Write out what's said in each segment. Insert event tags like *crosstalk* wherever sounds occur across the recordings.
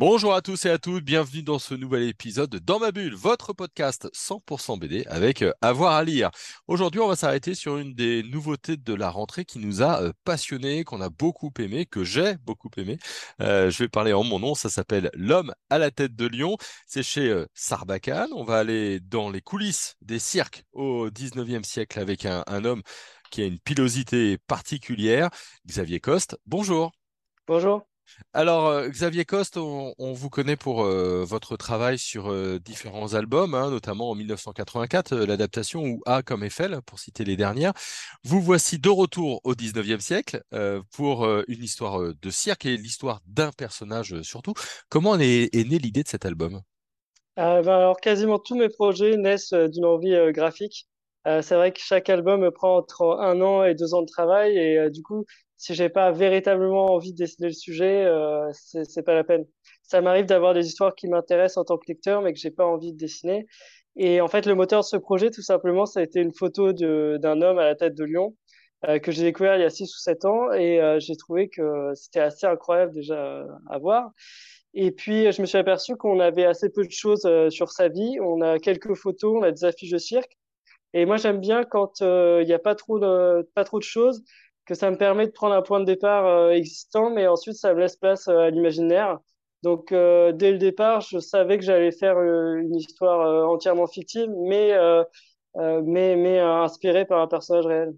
Bonjour à tous et à toutes, bienvenue dans ce nouvel épisode de Dans ma bulle, votre podcast 100% BD avec euh, Avoir à lire. Aujourd'hui, on va s'arrêter sur une des nouveautés de la rentrée qui nous a euh, passionnés, qu'on a beaucoup aimé, que j'ai beaucoup aimé. Euh, je vais parler en mon nom, ça s'appelle L'homme à la tête de lion. C'est chez Sarbacane. On va aller dans les coulisses des cirques au 19e siècle avec un, un homme qui a une pilosité particulière, Xavier Coste. Bonjour. Bonjour. Alors, euh, Xavier Coste, on, vous connaît pour euh, votre travail sur euh, différents albums, hein, notamment en 1984, l'adaptation ou A comme Eiffel, pour citer les dernières. Vous voici de retour au 19e siècle pour une histoire de cirque et l'histoire d'un personnage surtout. Comment est, née l'idée de cet album? Ben Alors, quasiment tous mes projets naissent d'une envie graphique. C'est vrai que chaque album prend entre un an et deux ans de travail et du coup, si j'ai pas véritablement envie de dessiner le sujet, euh, c'est pas la peine. Ça m'arrive d'avoir des histoires qui m'intéressent en tant que lecteur, mais que j'ai pas envie de dessiner. Et en fait, le moteur de ce projet, tout simplement, ça a été une photo d'un homme à la tête de lion euh, que j'ai découvert il y a 6 ou 7 ans et euh, j'ai trouvé que c'était assez incroyable déjà à voir. Et puis, je me suis aperçu qu'on avait assez peu de choses euh, sur sa vie. On a quelques photos, on a des affiches de cirque. Et moi, j'aime bien quand il n'y a pas trop de, pas trop de choses que ça me permet de prendre un point de départ euh, existant, mais ensuite ça me laisse place euh, à l'imaginaire. Donc euh, dès le départ, je savais que j'allais faire une histoire entièrement fictive, mais mais mais inspirée par un personnage réel.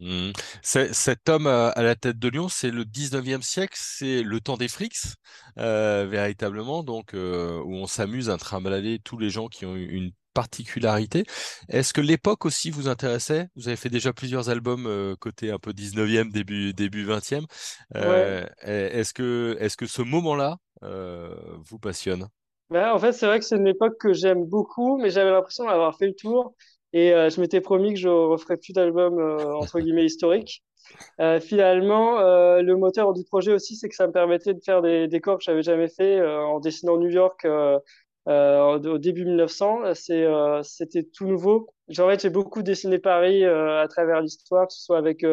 Mmh. Cet homme à la tête de lion, c'est le 19e siècle, c'est le temps des frics, véritablement, donc où on s'amuse à trimballer tous les gens qui ont une particularité. Est-ce que l'époque aussi vous intéressait? Vous avez fait déjà plusieurs albums euh, côté un peu 19e, début, début 20e. Euh, est-ce que, est que ce moment-là euh, vous passionne? Bah, En fait, c'est vrai que c'est une époque que j'aime beaucoup, mais j'avais l'impression d'avoir fait le tour. Et je m'étais promis que je referais plus d'albums entre guillemets historiques. finalement, le moteur du projet aussi, c'est que ça me permettait de faire des décors que j'avais jamais fait en dessinant New York euh, au début 1900. C'est, euh, c'était tout nouveau. En fait, j'ai beaucoup dessiné Paris euh, à travers l'histoire, que ce soit avec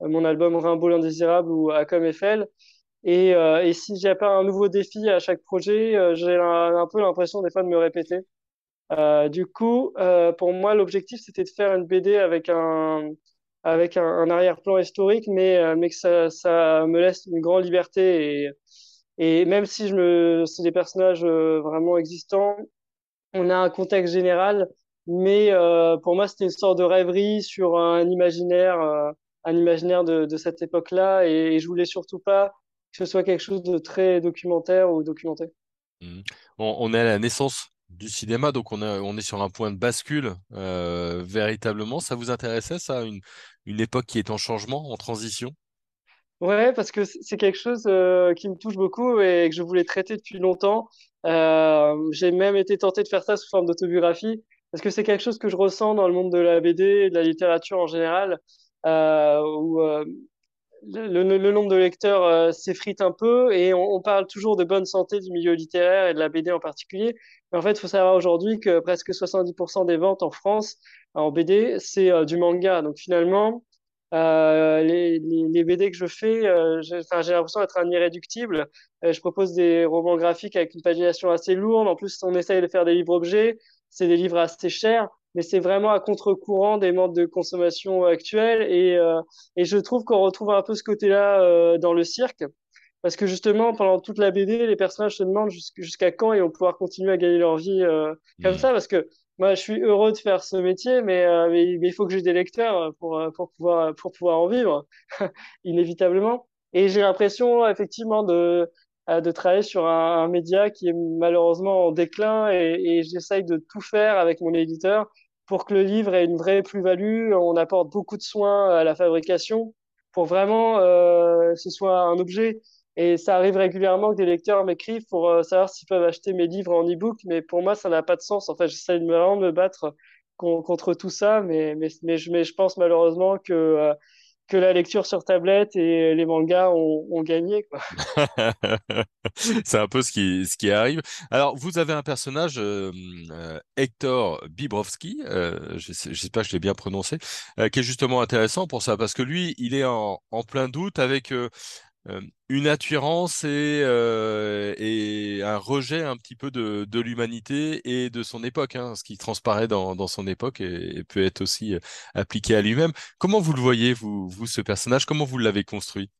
mon album Rimbaud l'indésirable ou à comme Eiffel. Et, et si j'ai pas un nouveau défi à chaque projet, j'ai un, peu l'impression des fois de me répéter. Euh, du coup, euh, pour moi, l'objectif c'était de faire une BD avec un avec un arrière-plan historique, mais mais que ça, ça me laisse une grande liberté et et même si je me, c'est des personnages euh, vraiment existants, on a un contexte général, mais euh, pour moi, c'était une sorte de rêverie sur un imaginaire, euh, un imaginaire de, cette époque-là, et, je voulais surtout pas que ce soit quelque chose de très documentaire ou documenté. Mmh. On, est à la naissance du cinéma, donc on, est sur un point de bascule véritablement. Ça vous intéressait, ça, une époque qui est en changement, en transition? Ouais, parce que c'est quelque chose euh, qui me touche beaucoup et que je voulais traiter depuis longtemps. Euh, j'ai même été tenté de faire ça sous forme d'autobiographie, parce que c'est quelque chose que je ressens dans le monde de la BD et de la littérature en général, euh, où euh, le, le, nombre de lecteurs euh, s'effrite un peu et on, on, parle toujours de bonne santé du milieu littéraire et de la BD en particulier. Mais en fait, il faut savoir aujourd'hui que presque 70% des ventes en France en BD, c'est du manga. Donc finalement, euh, les, les, les, BD que je fais, euh, j'ai l'impression d'être un irréductible. Euh, je propose des romans graphiques avec une pagination assez lourde. En plus, on essaye de faire des livres objets. C'est des livres assez chers, mais c'est vraiment à contre-courant des modes de consommation actuels. Et, euh, et je trouve qu'on retrouve un peu ce côté-là euh, dans le cirque. Parce que justement, pendant toute la BD, les personnages se demandent jusqu'à quand ils vont pouvoir continuer à gagner leur vie comme mmh. ça. Parce que moi, je suis heureux de faire ce métier, mais, euh, mais, il faut que j'ai des lecteurs pour, euh, pour, pouvoir, pour pouvoir en vivre, *laughs* inévitablement. Et j'ai l'impression, effectivement, de, euh, de travailler sur un, un, média qui est malheureusement en déclin et, et j'essaye de tout faire avec mon éditeur pour que le livre ait une vraie plus-value. On apporte beaucoup de soins à la fabrication pour vraiment euh, ce soit un objet et ça arrive régulièrement que des lecteurs m'écrivent pour euh, savoir s'ils peuvent acheter mes livres en e-book, mais pour moi, ça n'a pas de sens. En fait, j'essaie de me battre contre tout ça, mais, mais, mais, je, mais je pense malheureusement que, euh, que la lecture sur tablette et les mangas ont, gagné. *laughs* C'est un peu ce qui, ce qui arrive. Alors, vous avez un personnage, euh, Hector Bibrovski, j'espère que je l'ai bien prononcé, qui est justement intéressant pour ça, parce que lui, il est en, en plein doute avec une attirance et, euh, et un rejet un petit peu de, l'humanité et de son époque, hein, ce qui transparaît dans, son époque et, peut être aussi euh, appliqué à lui-même. Comment vous le voyez, vous, ce personnage? Comment vous l'avez construit?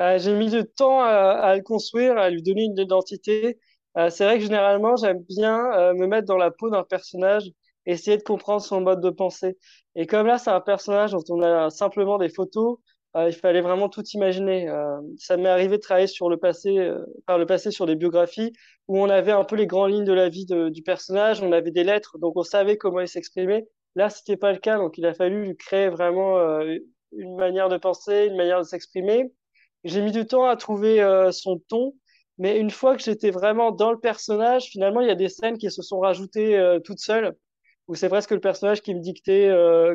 Euh, j'ai mis du temps à, le construire, à lui donner une identité. Euh, c'est vrai que généralement, j'aime bien euh, me mettre dans la peau d'un personnage, essayer de comprendre son mode de pensée. Et comme là, c'est un personnage dont on a simplement des photos, euh, il fallait vraiment tout imaginer. Euh, ça m'est arrivé de travailler sur le passé, euh, par le passé sur des biographies où on avait un peu les grandes lignes de la vie du personnage, on avait des lettres, donc on savait comment il s'exprimait. Là, c'était pas le cas, donc il a fallu créer vraiment euh, une manière de penser, une manière de s'exprimer. J'ai mis du temps à trouver son ton, mais une fois que j'étais vraiment dans le personnage, finalement, il y a des scènes qui se sont rajoutées toutes seules, où c'est presque le personnage qui me dictait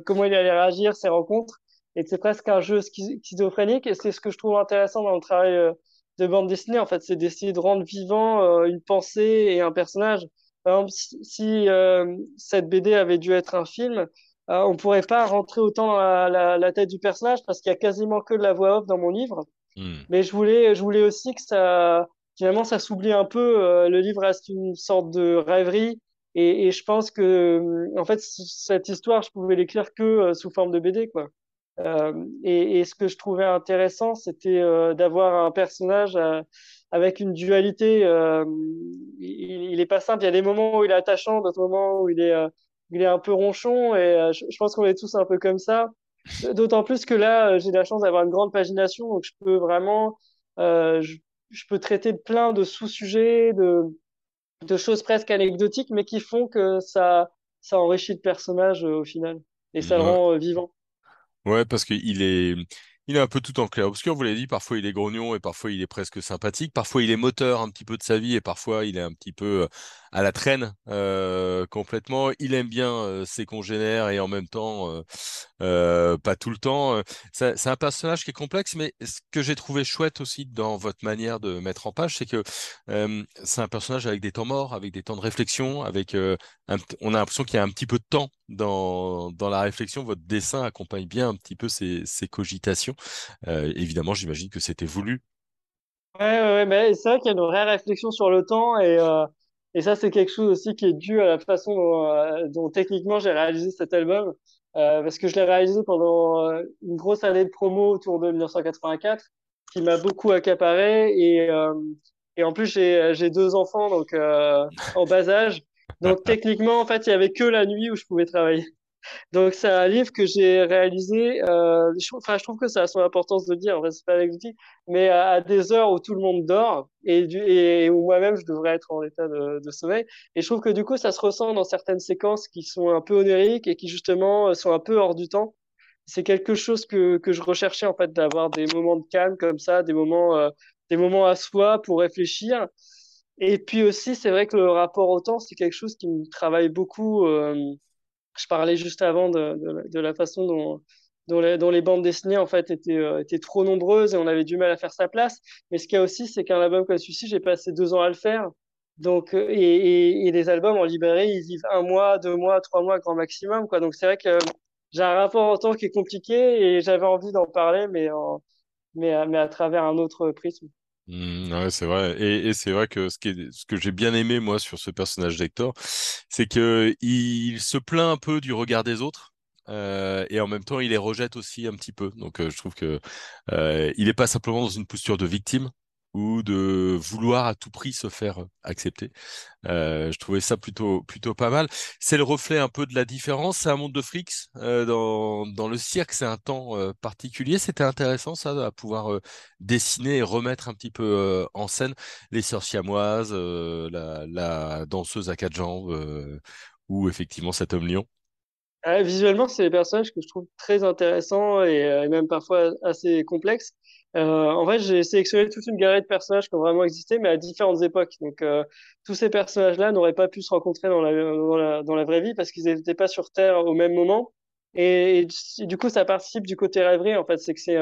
comment il allait réagir, ses rencontres, et que c'est presque un jeu schi- schizophrénique, et c'est ce que je trouve intéressant dans le travail euh, de bande dessinée, en fait, c'est d'essayer de rendre vivant euh, une pensée et un personnage. Par exemple, si, euh, cette BD avait dû être un film, euh, on pourrait pas rentrer autant dans la, la, la tête du personnage, parce qu'il y a quasiment que de la voix off dans mon livre. Hmm. Mais je voulais, je voulais aussi que ça, finalement, ça s'oublie un peu. euh, le livre reste une sorte de rêverie. Et, et je pense que, en fait, cette histoire, je pouvais l'écrire que sous forme de BD, quoi. Euh, et, et ce que je trouvais intéressant, c'était euh, d'avoir un personnage euh, avec une dualité. euh, il, il est pas simple. Il y a des moments où il est attachant, d'autres moments où il est, euh, il est un peu ronchon. Et euh, je, je pense qu'on est tous un peu comme ça. D'autant plus que là, j'ai la chance d'avoir une grande pagination, donc je peux vraiment, euh, je, je peux traiter de plein de sous-sujets, de, de choses presque anecdotiques, mais qui font que ça, ça enrichit le personnage euh, au final et ça le rend euh, vivant. Ouais, parce qu'il est, il est un peu tout en clair-obscur. Vous l'avez dit, parfois il est grognon et parfois il est presque sympathique. Parfois il est moteur un petit peu de sa vie et parfois il est un petit peu euh, à la traîne euh, complètement. Il aime bien euh, ses congénères et en même temps euh, pas tout le temps. C'est un personnage qui est complexe, mais ce que j'ai trouvé chouette aussi dans votre manière de mettre en page, c'est que c'est un personnage avec des temps morts, avec des temps de réflexion, avec on a l'impression qu'il y a un petit peu de temps dans, dans la réflexion. Votre dessin accompagne bien un petit peu ces, ces cogitations. Évidemment, j'imagine que c'était voulu. Ouais, ouais, ouais, c'est vrai qu'il y a une vraie réflexion sur le temps et, et ça, c'est quelque chose aussi qui est dû à la façon dont, euh, dont techniquement j'ai réalisé cet album. Euh, parce que je l'ai réalisé pendant euh, une grosse année de promo autour de 1984 qui m'a beaucoup accaparé et, euh, et en plus j'ai j'ai deux enfants donc euh, en bas âge. Donc techniquement, en fait, il y avait que la nuit où je pouvais travailler. Donc, c'est un livre que j'ai réalisé. Euh, je, enfin, je trouve que ça a son importance de dire. En fait, c'est pas mais à, des heures où tout le monde dort et, du, et où moi-même je devrais être en état de, sommeil. Et je trouve que du coup, ça se ressent dans certaines séquences qui sont un peu oniriques et qui justement sont un peu hors du temps. C'est quelque chose que que je recherchais en fait, d'avoir des moments de calme comme ça, des moments, euh, des moments à soi pour réfléchir. Et puis aussi, c'est vrai que le rapport au temps, c'est quelque chose qui me travaille beaucoup. Euh, je parlais juste avant de, de, la façon dont, dont, les, bandes dessinées en fait étaient, euh, étaient trop nombreuses et on avait du mal à faire sa place. Mais ce qu'il y a aussi, c'est qu'un album comme celui-ci, j'ai passé deux ans à le faire. Donc, euh, et, et, les albums en librairie, ils vivent un mois, deux mois, trois mois grand maximum, quoi. Donc c'est vrai que j'ai un rapport au temps qui est compliqué et j'avais envie d'en parler, mais, en, mais, mais à travers un autre prisme. Mm, ouais, c'est vrai. Et, c'est vrai que ce que j'ai bien aimé, moi, sur ce personnage d'Hector, c'est que il se plaint un peu du regard des autres. euh, et en même temps, il les rejette aussi un petit peu. Donc, euh, je trouve que euh, il n'est pas simplement dans une posture de victime ou de vouloir à tout prix se faire accepter. Euh, je trouvais ça plutôt plutôt pas mal. C'est le reflet un peu de la différence. C'est un monde de frics. Euh, dans le cirque, c'est un temps euh, particulier. C'était intéressant ça, à pouvoir euh, dessiner et remettre un petit peu euh, en scène les sœurs siamoises, euh, la danseuse à quatre jambes euh, ou effectivement cet homme lion. Euh, visuellement, c'est des personnages que je trouve très intéressants euh, et même parfois assez complexes. Euh, en fait, j'ai sélectionné toute une galerie de personnages qui ont vraiment existé, mais à différentes époques. Donc, euh, tous ces personnages-là n'auraient pas pu se rencontrer dans la, vraie vie parce qu'ils n'étaient pas sur Terre au même moment. Et, du coup, ça participe du côté rêverie, en fait. C'est que c'est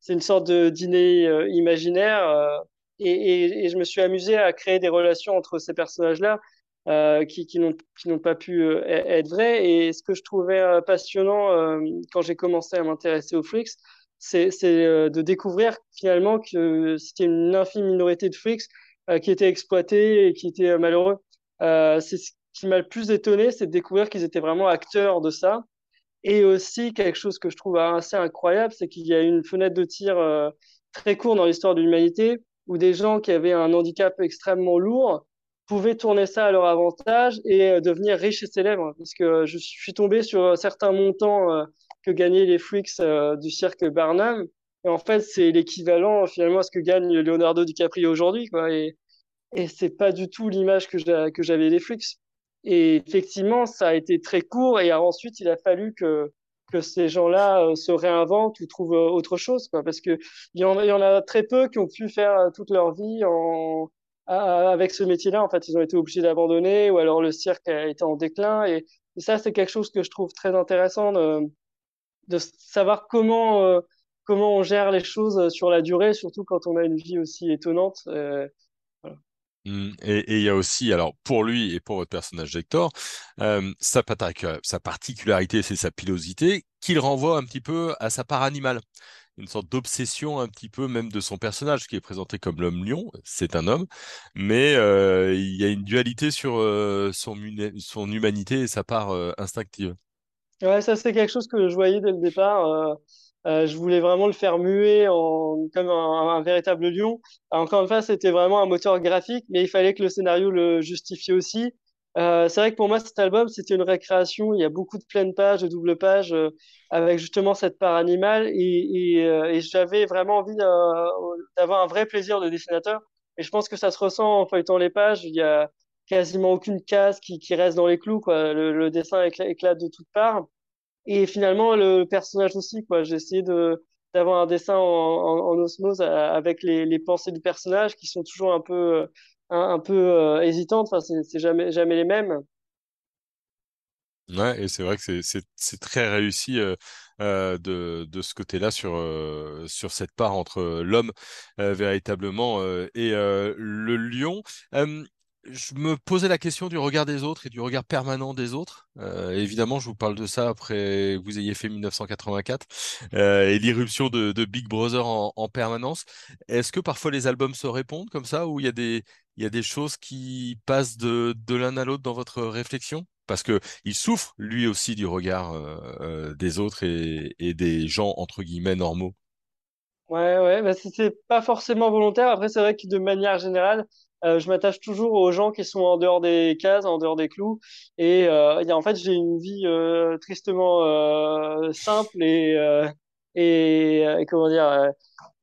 c'est une sorte de dîner imaginaire. Et, je me suis amusé à créer des relations entre ces personnages-là euh, qui, n'ont pas pu euh, être vrais. Et ce que je trouvais euh, passionnant euh, quand j'ai commencé à m'intéresser aux freaks, c'est de découvrir finalement que c'était une infime minorité de freaks qui étaient exploités et qui étaient malheureux. c'est ce qui m'a le plus étonné, c'est de découvrir qu'ils étaient vraiment acteurs de ça. Et aussi, quelque chose que je trouve assez incroyable, c'est qu'il y a une fenêtre de tir très courte dans l'histoire de l'humanité où des gens qui avaient un handicap extrêmement lourd pouvaient tourner ça à leur avantage et euh, devenir riches et célèbres. Parce que je suis tombé sur certains montants euh, que gagnaient les freaks euh, du cirque Barnum. Et en fait, c'est l'équivalent finalement à ce que gagne Leonardo DiCaprio aujourd'hui. Et, et c'est pas du tout l'image que j'avais des freaks. Et effectivement, ça a été très court et ensuite, il a fallu que, que ces gens-là se réinventent ou trouvent autre chose. Quoi, parce qu'il y, en, y en a très peu qui ont pu faire toute leur vie en, avec ce métier-là, en fait, ils ont été obligés d'abandonner ou alors le cirque a été en déclin. Et, ça, c'est quelque chose que je trouve très intéressant de savoir comment, euh, comment on gère les choses sur la durée, surtout quand on a une vie aussi étonnante. Euh, mmh, et il y a aussi, alors pour lui et pour votre personnage d'Hector, euh, sa, sa particularité, c'est sa pilosité, qu'il renvoie un petit peu à sa part animale une sorte d'obsession un petit peu même de son personnage qui est présenté comme l'homme lion, c'est un homme, mais euh, il y a une dualité sur euh, son, son humanité et sa part euh, instinctive. Ouais, ça c'est quelque chose que je voyais dès le départ. je voulais vraiment le faire muer en, comme un, véritable lion. encore une fois, c'était vraiment un moteur graphique, mais il fallait que le scénario le justifie aussi. Euh, c'est vrai que pour moi, cet album, c'était une récréation. Il y a beaucoup de pleines pages, de doubles pages, euh, avec justement cette part animale. Et, et, euh, et j'avais vraiment envie d'avoir un vrai plaisir de dessinateur. Et je pense que ça se ressent en feuilletant les pages. Il y a quasiment aucune case qui, reste dans les clous. Quoi. Le, dessin éclate de toutes parts. Et finalement, le personnage aussi. Quoi. J'ai essayé de d'avoir un dessin en, en, osmose avec les, les pensées du personnage qui sont toujours un peu un, peu euh, hésitante. Enfin, c'est jamais, jamais les mêmes. Ouais, et c'est vrai que c'est très réussi euh, euh, de, de ce côté-là sur, euh, sur cette part entre l'homme véritablement et le lion je me posais la question du regard des autres et du regard permanent des autres. Euh, évidemment, je vous parle de ça après que vous ayez fait 1984 euh, et l'irruption de, Big Brother en, permanence. Est-ce que parfois les albums se répondent comme ça ou il y a des, il des choses qui passent de, l'un à l'autre dans votre réflexion? Parce que il souffre lui aussi du regard euh, des autres et, et des gens entre guillemets normaux. Ouais, ouais, bah c'est pas forcément volontaire. Après, c'est vrai que de manière générale, euh, je m'attache toujours aux gens qui sont en dehors des cases, en dehors des clous. Et, euh, en fait, j'ai une vie euh, tristement euh, simple et, et, et, comment dire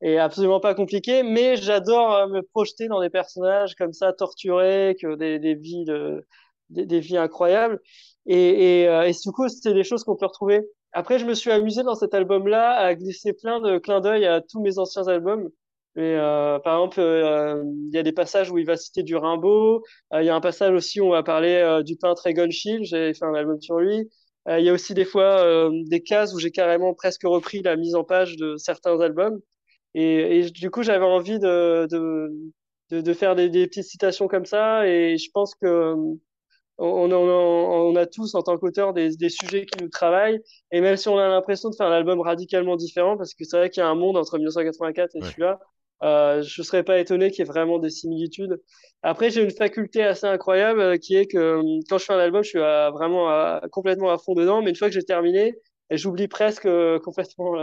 et absolument pas compliquée. Mais j'adore me projeter dans des personnages comme ça, torturés, que des, des vies de, des, des vies incroyables. Et, et, et du coup, c'est des choses qu'on peut retrouver. Après, je me suis amusé dans cet album-là à glisser plein de clins d'œil à tous mes anciens albums. Et, euh, par exemple, euh, il y a des passages où il va citer du Rimbaud. Euh, il y a un passage aussi où on va parler du peintre Egon Schiele. J'ai fait un album sur lui. il y a aussi des fois des cases où j'ai carrément presque repris la mise en page de certains albums. Et, et du coup, j'avais envie de, de, de, de faire des, des, petites citations comme ça. Et je pense que on, on, on, a tous en tant qu'auteur des, des, sujets qui nous travaillent et même si on a l'impression de faire un album radicalement différent parce que c'est vrai qu'il y a un monde entre 1984 et celui-là euh, je ne serais pas étonné qu'il y ait vraiment des similitudes. Après, j'ai une faculté assez incroyable euh, qui est que euh, quand je fais un album, je suis vraiment complètement à fond dedans, mais une fois que j'ai terminé, j'oublie presque complètement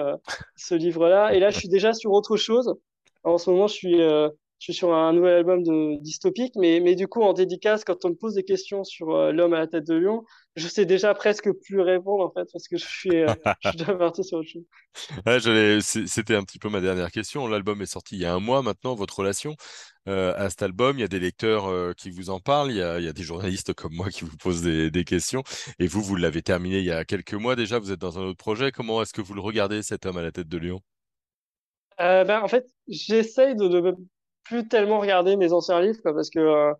ce livre-là. Et là, je suis déjà sur autre chose. En ce moment, je suis je suis sur un nouvel album de dystopique, mais, mais du coup, en dédicace, quand on me pose des questions sur euh, l'homme à la tête de lion, je sais déjà presque plus répondre, en fait, parce que je suis, euh, *laughs* je suis déjà parti sur autre chose. Ouais, c'était un petit peu ma dernière question. L'album est sorti il y a un mois maintenant, votre relation euh, à cet album, il y a des lecteurs qui vous en parlent, il y a, il y a des journalistes comme moi qui vous posent des, des questions, et vous, vous l'avez terminé il y a quelques mois déjà, vous êtes dans un autre projet. Comment est-ce que vous le regardez, cet homme à la tête de lion? Ben, En fait, j'essaye de, de plus tellement regarder mes anciens livres parce que euh,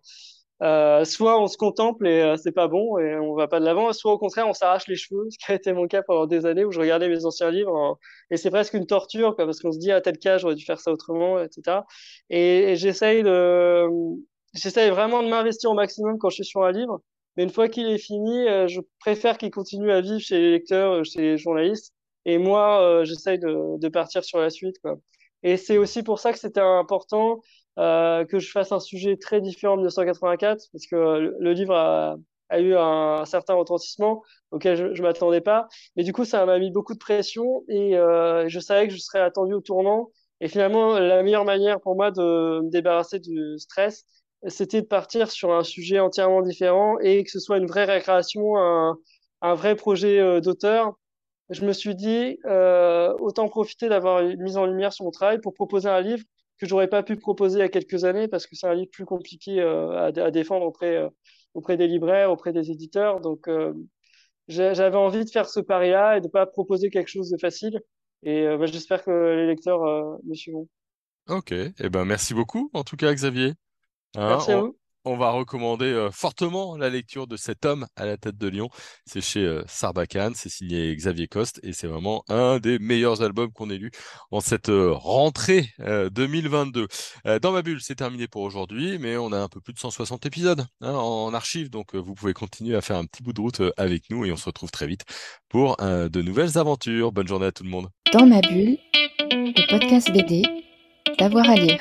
euh, soit on se contemple et euh, c'est pas bon et on va pas de l'avant, soit au contraire on s'arrache les cheveux, *laughs* ce qui a été mon cas pendant des années où je regardais mes anciens livres et c'est presque une torture quoi, parce qu'on se dit à ah, tel cas j'aurais dû faire ça autrement, etc. Et, j'essaye de, j'essaye vraiment de m'investir au maximum quand je suis sur un livre, mais une fois qu'il est fini, euh, je préfère qu'il continue à vivre chez les lecteurs, chez les journalistes, et moi j'essaye de, de partir sur la suite quoi. Et c'est aussi pour ça que c'était important euh, que je fasse un sujet très différent de 1984, parce que le, livre a, eu un, certain retentissement auquel je ne m'attendais pas. Mais du coup, ça m'a mis beaucoup de pression et euh, je savais que je serais attendu au tournant. Et finalement, la meilleure manière pour moi de me débarrasser du stress, c'était de partir sur un sujet entièrement différent et que ce soit une vraie récréation, un, un vrai projet euh, d'auteur. Je me suis dit, euh, autant profiter d'avoir une mise en lumière sur mon travail pour proposer un livre que j'aurais pas pu proposer il y a quelques années parce que c'est un livre plus compliqué euh, à, à, défendre auprès, euh, auprès des libraires, auprès des éditeurs. Donc, j'avais envie de faire ce pari-là et de pas proposer quelque chose de facile. Et bah, j'espère que les lecteurs me suivront. Ok, et eh ben merci beaucoup en tout cas Xavier. Hein, Merci à vous on va recommander euh, fortement la lecture de cet homme à la tête de Lyon. C'est chez euh, Sarbacane, c'est signé Xavier Coste et c'est vraiment un des meilleurs albums qu'on ait lu en cette euh, rentrée 2022. dans ma bulle, c'est terminé pour aujourd'hui, mais on a un peu plus de 160 épisodes hein, en archive, donc vous pouvez continuer à faire un petit bout de route avec nous et on se retrouve très vite pour de nouvelles aventures. Bonne journée à tout le monde. Dans ma bulle, le podcast BD, d'avoir à lire.